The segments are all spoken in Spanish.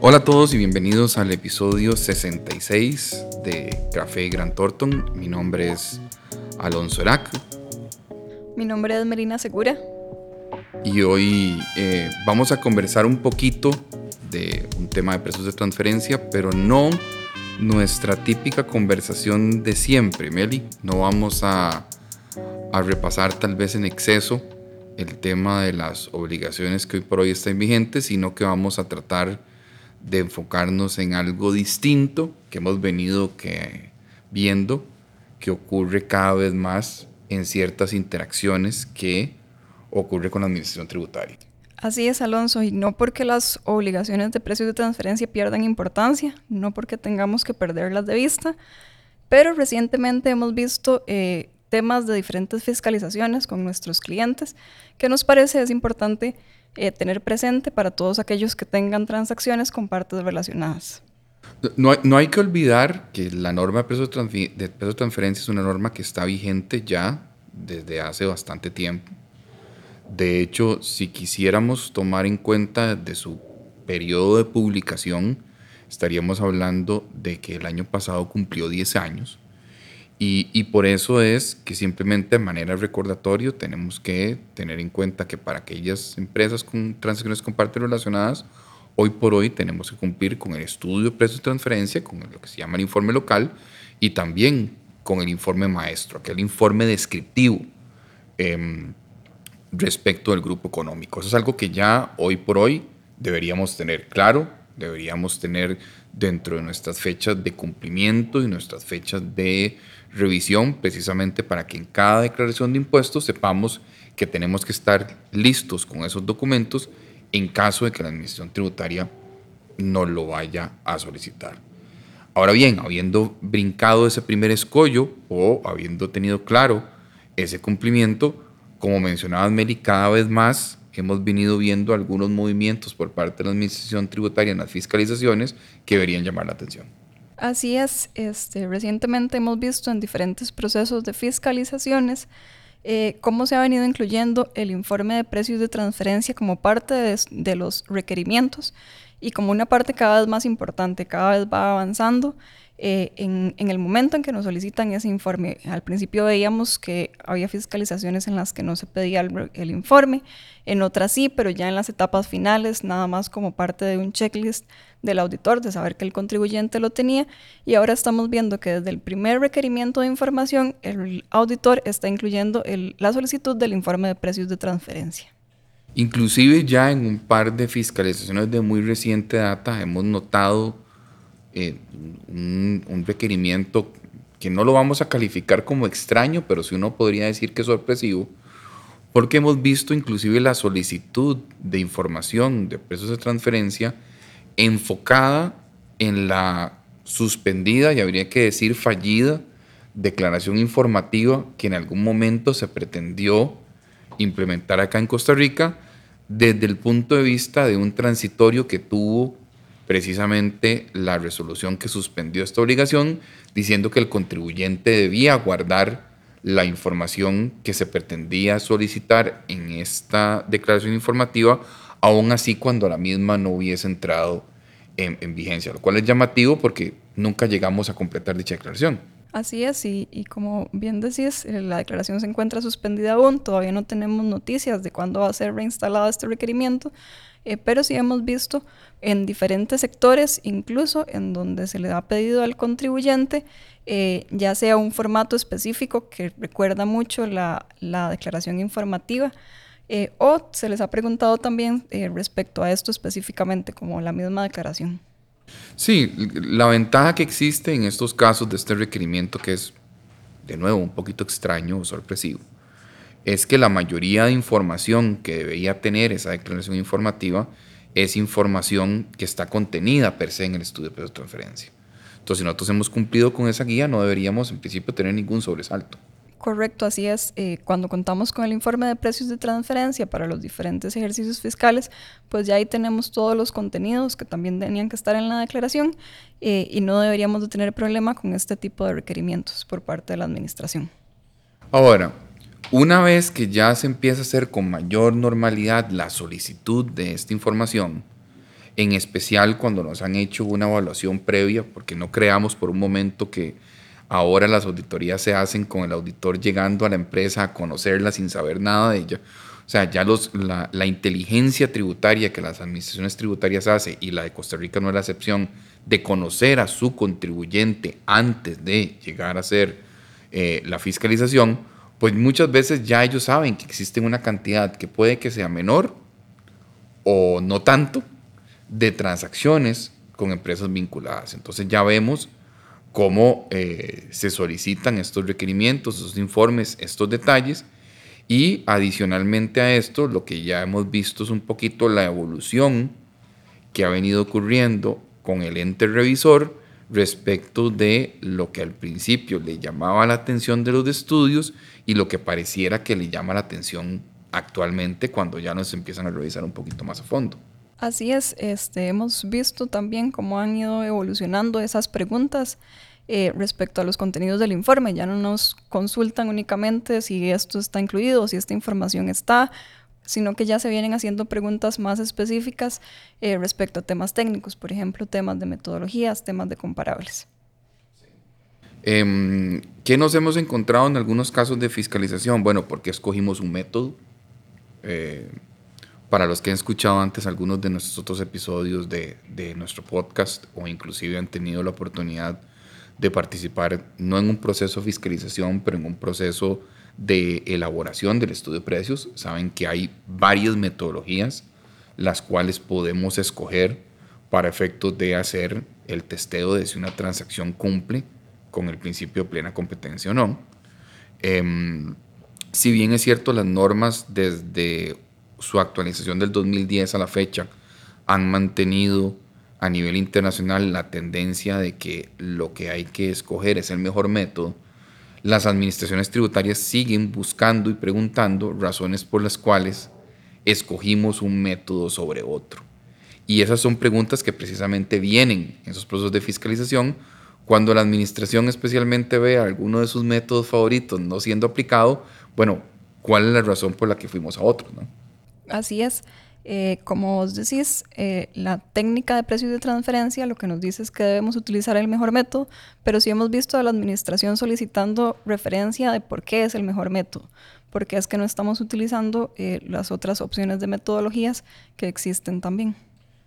Hola a todos y bienvenidos al episodio 66 de Café Gran Thornton. Mi nombre es Alonso Erac. Mi nombre es Marina Segura. Y hoy eh, vamos a conversar un poquito de un tema de precios de transferencia, pero no nuestra típica conversación de siempre, Meli. No vamos a, a repasar tal vez en exceso el tema de las obligaciones que hoy por hoy están vigentes, sino que vamos a tratar de enfocarnos en algo distinto que hemos venido que, viendo que ocurre cada vez más en ciertas interacciones que ocurre con la administración tributaria. Así es, Alonso, y no porque las obligaciones de precios de transferencia pierdan importancia, no porque tengamos que perderlas de vista, pero recientemente hemos visto eh, temas de diferentes fiscalizaciones con nuestros clientes que nos parece es importante eh, tener presente para todos aquellos que tengan transacciones con partes relacionadas. No no hay que olvidar que la norma de de, de transferencia es una norma que está vigente ya desde hace bastante tiempo. De hecho, si quisiéramos tomar en cuenta de su periodo de publicación, estaríamos hablando de que el año pasado cumplió 10 años y, por eso es que simplemente de manera recordatorio tenemos que tener en cuenta que para aquellas empresas con transacciones con partes relacionadas, hoy por hoy tenemos que cumplir con el estudio de precios de transferencia, con lo que se llama el informe local y también con el informe maestro, aquel informe descriptivo em, respecto del grupo económico. Eso es algo que ya hoy por hoy deberíamos tener claro, deberíamos tener dentro de nuestras fechas de cumplimiento y nuestras fechas de revisión precisamente para que en cada declaración de impuestos sepamos que tenemos que estar listos con esos documentos en caso de que la administración tributaria no lo vaya a solicitar. Ahora bien, habiendo brincado ese primer escollo o habiendo tenido claro ese cumplimiento, como mencionaba Meli, cada vez más hemos venido viendo algunos movimientos por parte de la administración tributaria en las fiscalizaciones que deberían llamar la atención. Así es, este, recientemente hemos visto en diferentes procesos de fiscalizaciones eh, cómo se ha venido incluyendo el informe de precios de transferencia como parte de, los requerimientos y como una parte cada vez más importante, cada vez va avanzando eh, en, el momento en que nos solicitan ese informe. Al principio veíamos que había fiscalizaciones en las que no se pedía el, informe, en otras sí, pero ya en las etapas finales, nada más como parte de un checklist del auditor, de saber que el contribuyente lo tenía, y ahora estamos viendo que desde el primer requerimiento de información, el auditor está incluyendo la solicitud del informe de precios de transferencia. Inclusive ya en un par de fiscalizaciones de muy reciente data hemos notado eh, un, requerimiento que no lo vamos a calificar como extraño, pero sí uno podría decir que es sorpresivo, porque hemos visto inclusive la solicitud de información de precios de transferencia enfocada en la suspendida y habría que decir fallida declaración informativa que en algún momento se pretendió implementar acá en Costa Rica desde el punto de vista de un transitorio que tuvo precisamente la resolución que suspendió esta obligación, diciendo que el contribuyente debía guardar la información que se pretendía solicitar en esta declaración informativa, aún así cuando la misma no hubiese entrado en, vigencia, lo cual es llamativo porque nunca llegamos a completar dicha declaración. Así es, y, como bien decís, eh, la declaración se encuentra suspendida aún, todavía no tenemos noticias de cuándo va a ser reinstalado este requerimiento, eh, pero sí hemos visto en diferentes sectores, incluso en donde se le ha pedido al contribuyente, eh, ya sea un formato específico que recuerda mucho la, declaración informativa, o se les ha preguntado también respecto a esto específicamente, como la misma declaración. Sí, la ventaja que existe en estos casos de este requerimiento, que es de nuevo un poquito extraño o sorpresivo, es que la mayoría de información que debería tener esa declaración informativa es información que está contenida per se en el estudio de transferencia. Entonces, si nosotros hemos cumplido con esa guía, no deberíamos en principio tener ningún sobresalto. Correcto, así es. Eh, cuando contamos con el informe de precios de transferencia para los diferentes ejercicios fiscales, pues ya ahí tenemos todos los contenidos que también tenían que estar en la declaración eh, y no deberíamos de tener problema con este tipo de requerimientos por parte de la administración. Ahora, una vez que ya se empieza a hacer con mayor normalidad la solicitud de esta información, en especial cuando nos han hecho una evaluación previa, porque no creamos por un momento que ahora las auditorías se hacen con el auditor llegando a la empresa a conocerla sin saber nada de ella. O sea, ya los, la, inteligencia tributaria que las administraciones tributarias hacen, y la de Costa Rica no es la excepción, de conocer a su contribuyente antes de llegar a hacer eh, la fiscalización, pues muchas veces ya ellos saben que existe una cantidad que puede que sea menor o no tanto de transacciones con empresas vinculadas. Entonces ya vemos cómo eh, se solicitan estos requerimientos, estos informes, estos detalles. Y adicionalmente a esto, lo que ya hemos visto es un poquito la evolución que ha venido ocurriendo con el ente revisor respecto de lo que al principio le llamaba la atención de los estudios y lo que pareciera que le llama la atención actualmente cuando ya nos empiezan a revisar un poquito más a fondo. Así es, este, hemos visto también cómo han ido evolucionando esas preguntas eh, respecto a los contenidos del informe. Ya no nos consultan únicamente si esto está incluido, si esta información está, sino que ya se vienen haciendo preguntas más específicas eh, respecto a temas técnicos, por ejemplo, temas de metodologías, temas de comparables. Em, ¿Qué nos hemos encontrado en algunos casos de fiscalización? Bueno, porque escogimos un método. Eh, para los que han escuchado antes algunos de nuestros otros episodios de, de, nuestro podcast o inclusive han tenido la oportunidad de participar no en un proceso de fiscalización, pero en un proceso de elaboración del estudio de precios, saben que hay varias metodologías las cuales podemos escoger para efectos de hacer el testeo de si una transacción cumple con el principio de plena competencia o no. Em, si bien es cierto, las normas desde su actualización del 2010 a la fecha han mantenido a nivel internacional la tendencia de que lo que hay que escoger es el mejor método, las administraciones tributarias siguen buscando y preguntando razones por las cuales escogimos un método sobre otro. Y esas son preguntas que precisamente vienen en esos procesos de fiscalización cuando la administración especialmente ve alguno de sus métodos favoritos no siendo aplicado, bueno, ¿cuál es la razón por la que fuimos a otro? Así es. Eh, como os decís, eh, la técnica de precios de transferencia lo que nos dice es que debemos utilizar el mejor método, pero sí hemos visto a la administración solicitando referencia de por qué es el mejor método, porque es que no estamos utilizando eh, las otras opciones de metodologías que existen también.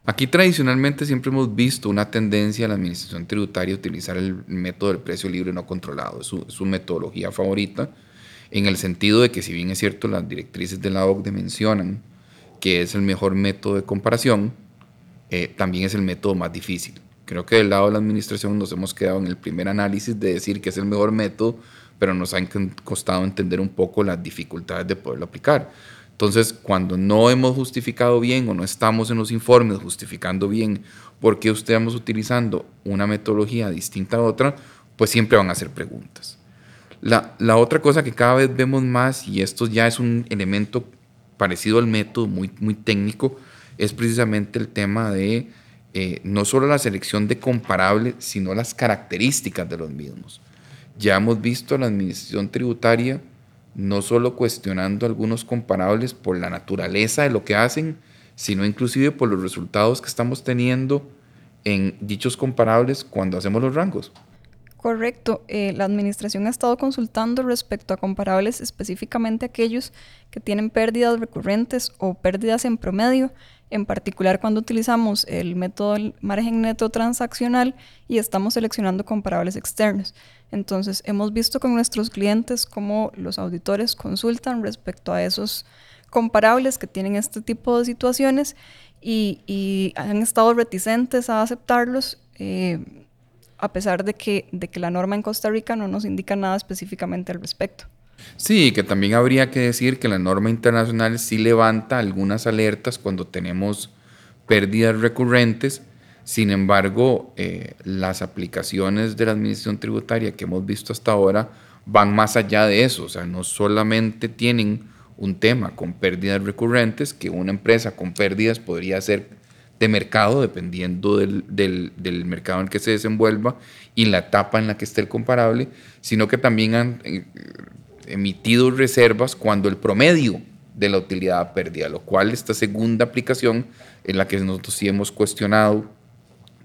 Aquí tradicionalmente siempre hemos visto una tendencia a la administración tributaria a utilizar el método del precio libre no controlado, es su, su metodología favorita, en el sentido de que si bien es cierto las directrices de la OCDE mencionan que es el mejor método de comparación, eh, también es el método más difícil. Creo que del lado de la administración nos hemos quedado en el primer análisis de decir que es el mejor método, pero nos ha costado entender un poco las dificultades de poderlo aplicar. Entonces, cuando no hemos justificado bien o no estamos en los informes justificando bien por qué estamos utilizando una metodología distinta a otra, pues siempre van a hacer preguntas. La, la otra cosa que cada vez vemos más, y esto ya es un elemento parecido al método, muy, muy técnico, es precisamente el tema de eh, no solo la selección de comparables, sino las características de los mismos. Ya hemos visto a la administración tributaria no solo cuestionando algunos comparables por la naturaleza de lo que hacen, sino inclusive por los resultados que estamos teniendo en dichos comparables cuando hacemos los rangos. Correcto. Eh, la administración ha estado consultando respecto a comparables específicamente aquellos que tienen pérdidas recurrentes o pérdidas en promedio, en particular cuando utilizamos el método del margen neto transaccional y estamos seleccionando comparables externos. Entonces, hemos visto con nuestros clientes cómo los auditores consultan respecto a esos comparables que tienen este tipo de situaciones y, han estado reticentes a aceptarlos. Eh, a pesar de que, de que la norma en Costa Rica no nos indica nada específicamente al respecto. Sí, que también habría que decir que la norma internacional sí levanta algunas alertas cuando tenemos pérdidas recurrentes, sin embargo, eh, las aplicaciones de la administración tributaria que hemos visto hasta ahora van más allá de eso, o sea, no solamente tienen un tema con pérdidas recurrentes, que una empresa con pérdidas podría ser de mercado, dependiendo del, del, mercado en el que se desenvuelva y la etapa en la que esté el comparable, sino que también han eh, emitido reservas cuando el promedio de la utilidad a pérdida, lo cual esta segunda aplicación en la que nosotros hemos cuestionado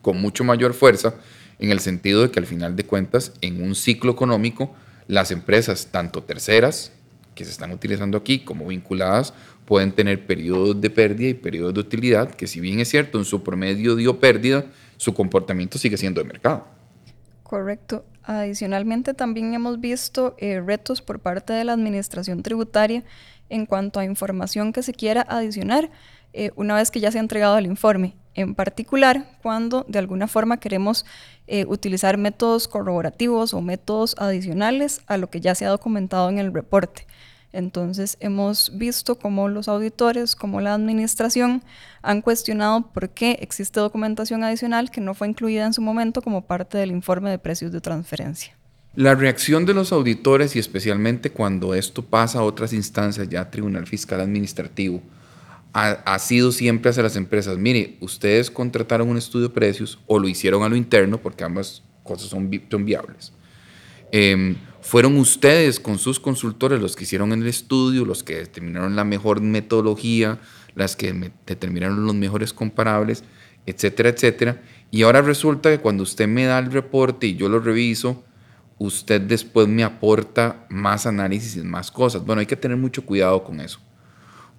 con mucho mayor fuerza, en el sentido de que al final de cuentas, en un ciclo económico, las empresas, tanto terceras, que se están utilizando aquí, como vinculadas, pueden tener periodos de pérdida y periodos de utilidad, que si bien es cierto, en su promedio dio pérdida, su comportamiento sigue siendo de mercado. Correcto. Adicionalmente, también hemos visto eh, retos por parte de la Administración Tributaria en cuanto a información que se quiera adicionar eh, una vez que ya se ha entregado el informe. En particular, cuando de alguna forma queremos eh, utilizar métodos corroborativos o métodos adicionales a lo que ya se ha documentado en el reporte. Entonces hemos visto cómo los auditores, como la administración, han cuestionado por qué existe documentación adicional que no fue incluida en su momento como parte del informe de precios de transferencia. La reacción de los auditores y especialmente cuando esto pasa a otras instancias, ya Tribunal Fiscal Administrativo, ha, sido siempre hacia las empresas, mire, ustedes contrataron un estudio de precios o lo hicieron a lo interno, porque ambas cosas son, viables. Em, fueron ustedes con sus consultores los que hicieron el estudio, los que determinaron la mejor metodología, las que determinaron los mejores comparables, etcétera, etcétera. Y ahora resulta que cuando usted me da el reporte y yo lo reviso, usted después me aporta más análisis y más cosas. Bueno, hay que tener mucho cuidado con eso.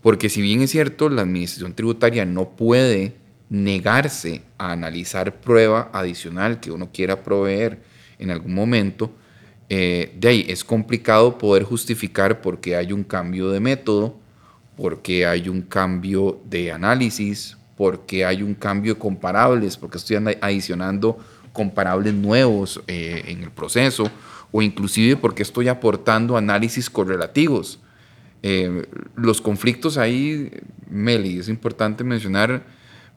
Porque si bien es cierto, la administración tributaria no puede negarse a analizar prueba adicional que uno quiera proveer en algún momento, eh, de ahí es complicado poder justificar por qué hay un cambio de método, por qué hay un cambio de análisis, por qué hay un cambio de comparables, porque estoy adicionando comparables nuevos eh, en el proceso, o inclusive porque estoy aportando análisis correlativos. Eh, los conflictos ahí, Meli, es importante mencionar,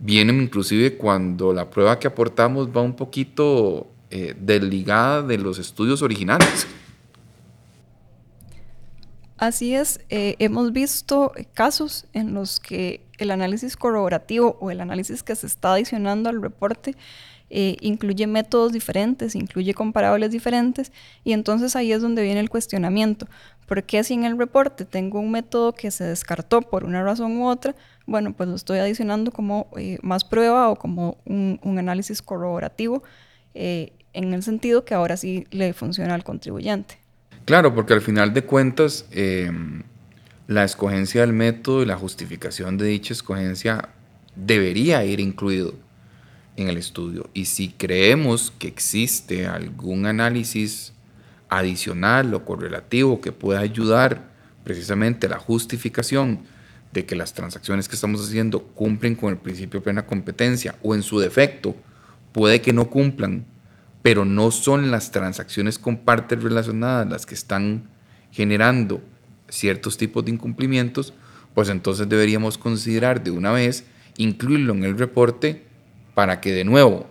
vienen inclusive cuando la prueba que aportamos va un poquito eh, desligada de los estudios originales. Así es, eh, hemos visto casos en los que el análisis corroborativo o el análisis que se está adicionando al reporte eh, incluye métodos diferentes, incluye comparables diferentes, y entonces ahí es donde viene el cuestionamiento. ¿Por qué si en el reporte tengo un método que se descartó por una razón u otra? Bueno, pues lo estoy adicionando como eh, más prueba o como un, análisis corroborativo, eh, en el sentido que ahora sí le funciona al contribuyente. Claro, porque al final de cuentas, la escogencia del método y la justificación de dicha escogencia debería ir incluido en el estudio. Y si creemos que existe algún análisis adicional o correlativo que pueda ayudar precisamente a la justificación de que las transacciones que estamos haciendo cumplen con el principio de plena competencia o en su defecto puede que no cumplan, pero no son las transacciones con partes relacionadas las que están generando ciertos tipos de incumplimientos, pues entonces deberíamos considerar de una vez incluirlo en el reporte para que de nuevo,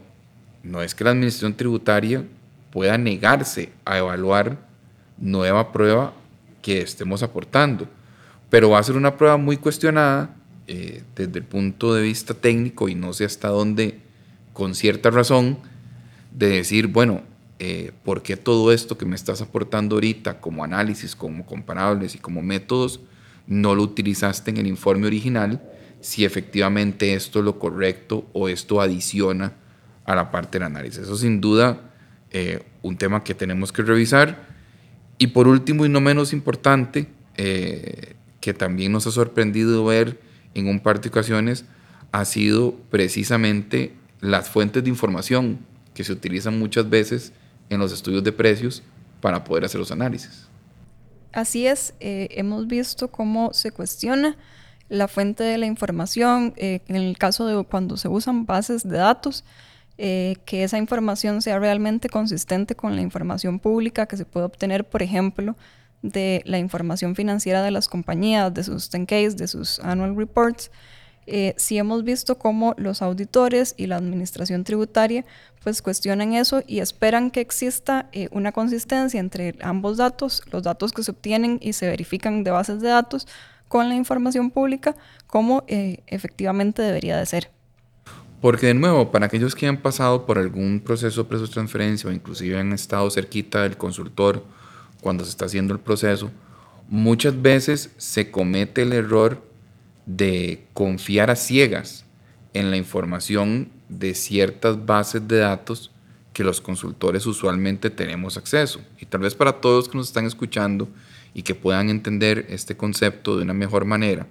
no es que la administración tributaria pueda negarse a evaluar nueva prueba que estemos aportando, pero va a ser una prueba muy cuestionada eh, desde el punto de vista técnico y no sé hasta dónde, con cierta razón, de decir, bueno, eh, ¿por qué todo esto que me estás aportando ahorita como análisis, como comparables y como métodos, no lo utilizaste en el informe original? Si efectivamente esto es lo correcto o esto adiciona a la parte del análisis. Eso sin duda eh, un tema que tenemos que revisar. Y por último y no menos importante, eh, que también nos ha sorprendido ver en un par de ocasiones, ha sido precisamente las fuentes de información que se utilizan muchas veces en los estudios de precios para poder hacer los análisis. Así es, eh, hemos visto cómo se cuestiona la fuente de la información, eh, en el caso de cuando se usan bases de datos, eh, que esa información sea realmente consistente con la información pública que se puede obtener, por ejemplo, de la información financiera de las compañías, de sus 10Ks, de sus annual reports. Eh, sí hemos visto cómo los auditores y la administración tributaria pues cuestionan eso y esperan que exista eh, una consistencia entre ambos datos, los datos que se obtienen y se verifican de bases de datos, con la información pública como eh, efectivamente debería de ser. Porque de nuevo, para aquellos que han pasado por algún proceso de presos transferencia o inclusive han estado cerquita del consultor cuando se está haciendo el proceso, muchas veces se comete el error de confiar a ciegas en la información de ciertas bases de datos que los consultores usualmente tenemos acceso. Y tal vez para todos que nos están escuchando y que puedan entender este concepto de una mejor manera,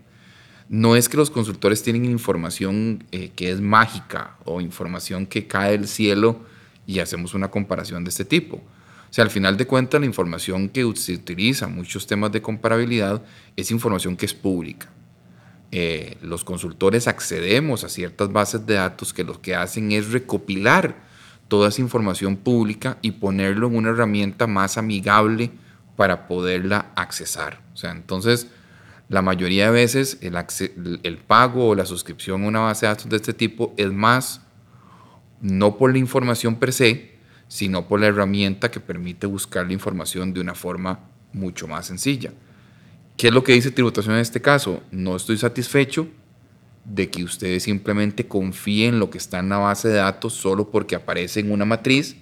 no es que los consultores tienen información eh, que es mágica o información que cae del cielo y hacemos una comparación de este tipo. O sea, al final de cuentas, la información que se utiliza en muchos temas de comparabilidad es información que es pública. Eh, los consultores accedemos a ciertas bases de datos que lo que hacen es recopilar toda esa información pública y ponerlo en una herramienta más amigable para poderla accesar. O sea, entonces, la mayoría de veces el, el pago o la suscripción a una base de datos de este tipo es más no por la información per se, sino por la herramienta que permite buscar la información de una forma mucho más sencilla. ¿Qué es lo que dice tributación en este caso? No estoy satisfecho de que ustedes simplemente confíen en lo que está en la base de datos solo porque aparece en una matriz,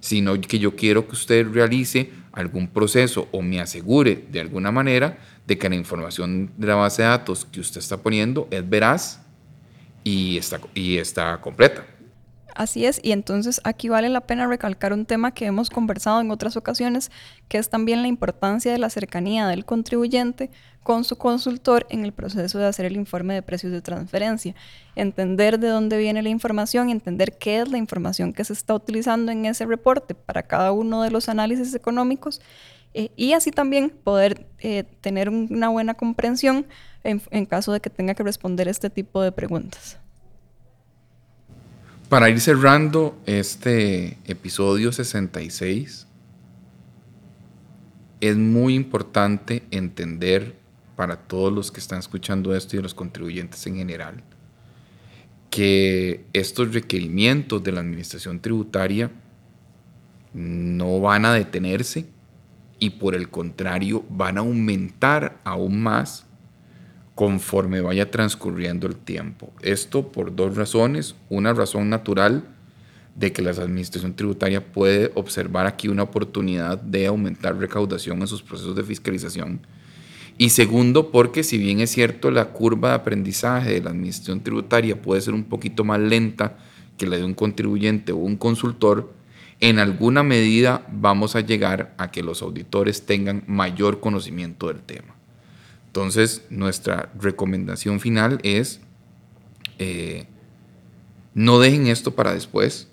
sino que yo quiero que usted realice algún proceso o me asegure de alguna manera de que la información de la base de datos que usted está poniendo es veraz y está, y está completa. Así es, y entonces aquí vale la pena recalcar un tema que hemos conversado en otras ocasiones, que es también la importancia de la cercanía del contribuyente con su consultor en el proceso de hacer el informe de precios de transferencia. Entender de dónde viene la información, entender qué es la información que se está utilizando en ese reporte para cada uno de los análisis económicos eh, y así también poder eh, tener una buena comprensión en caso de que tenga que responder este tipo de preguntas. Para ir cerrando este episodio 66, es muy importante entender para todos los que están escuchando esto y los contribuyentes en general, que estos requerimientos de la administración tributaria no van a detenerse y por el contrario van a aumentar aún más conforme vaya transcurriendo el tiempo. Esto por dos razones. Una razón natural de que la administración tributaria puede observar aquí una oportunidad de aumentar recaudación en sus procesos de fiscalización. Y segundo, porque si bien es cierto la curva de aprendizaje de la administración tributaria puede ser un poquito más lenta que la de un contribuyente o un consultor, en alguna medida vamos a llegar a que los auditores tengan mayor conocimiento del tema. Entonces, nuestra recomendación final es, eh, no dejen esto para después,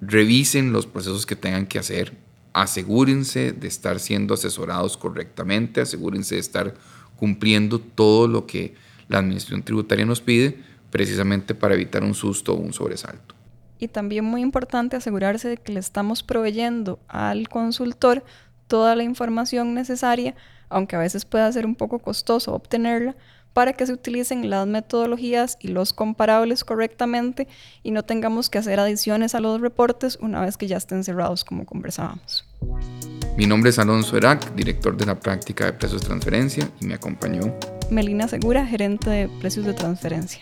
revisen los procesos que tengan que hacer, asegúrense de estar siendo asesorados correctamente, asegúrense de estar cumpliendo todo lo que la administración tributaria nos pide, precisamente para evitar un susto o un sobresalto. Y también muy importante asegurarse de que le estamos proveyendo al consultor toda la información necesaria aunque a veces pueda ser un poco costoso obtenerla, para que se utilicen las metodologías y los comparables correctamente y no tengamos que hacer adiciones a los reportes una vez que ya estén cerrados como conversábamos. Mi nombre es Alonso Erac, director de la práctica de precios de transferencia y me acompañó Melina Segura, gerente de precios de transferencia.